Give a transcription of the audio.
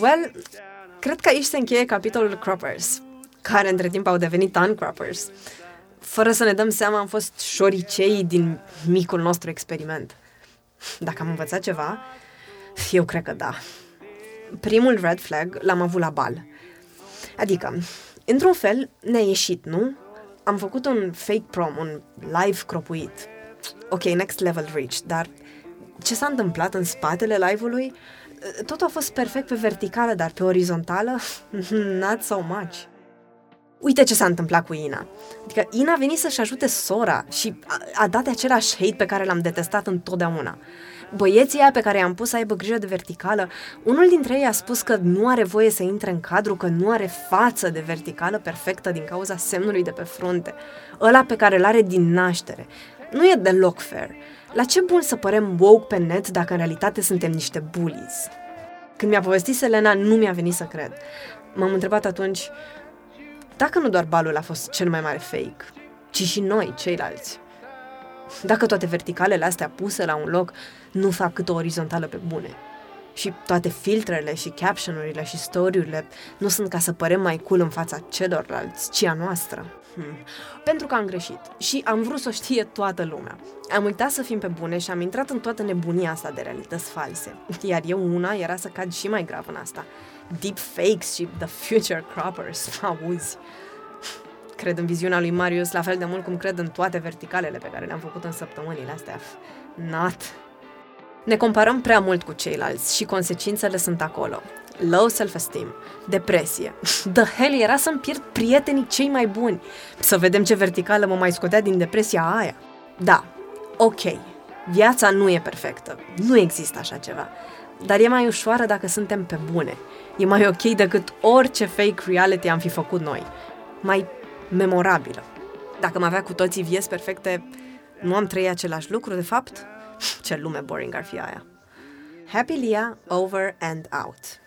Well, cred că aici se încheie capitolul Croppers, care între timp au devenit Uncroppers. Fără să ne dăm seama, am fost șoricei din micul nostru experiment. Dacă am învățat ceva, eu cred că da. Primul red flag l-am avut la bal. Adică, într-un fel, ne-a ieșit, nu? Am făcut un fake prom, un live cropuit. Ok, next level reach, dar ce s-a întâmplat în spatele live-ului? Totul a fost perfect pe verticală, dar pe orizontală, not so much. Uite ce s-a întâmplat cu Ina. Adică Ina a venit să-și ajute sora și a, a dat același hate pe care l-am detestat întotdeauna. Băieții aia pe care i-am pus să aibă grijă de verticală, unul dintre ei a spus că nu are voie să intre în cadru, că nu are față de verticală perfectă din cauza semnului de pe frunte. Ăla pe care îl are din naștere. Nu e deloc fair. La ce bun să părem woke pe net dacă în realitate suntem niște bullies? Când mi-a povestit Selena, nu mi-a venit să cred. M-am întrebat atunci, dacă nu doar balul a fost cel mai mare fake, ci și noi, ceilalți. Dacă toate verticalele astea puse la un loc nu fac cât o orizontală pe bune. Și toate filtrele și captionurile și story-urile nu sunt ca să părem mai cool în fața celorlalți, ci a noastră. Hmm. Pentru că am greșit și am vrut să o știe toată lumea. Am uitat să fim pe bune și am intrat în toată nebunia asta de realități false. Iar eu una era să cad și mai grav în asta. Deep fakes și the future croppers, auzi. Cred în viziunea lui Marius la fel de mult cum cred în toate verticalele pe care le-am făcut în săptămânile astea. Not. Ne comparăm prea mult cu ceilalți și consecințele sunt acolo. Low self-esteem, depresie. The hell era să-mi pierd prietenii cei mai buni. Să vedem ce verticală mă mai scotea din depresia aia. Da, ok, viața nu e perfectă. Nu există așa ceva. Dar e mai ușoară dacă suntem pe bune. E mai ok decât orice fake reality am fi făcut noi. Mai memorabilă. Dacă am avea cu toții vieți perfecte, nu am trăit același lucru, de fapt? Që lume bori nga rfjaja. Happy Lia, over and out.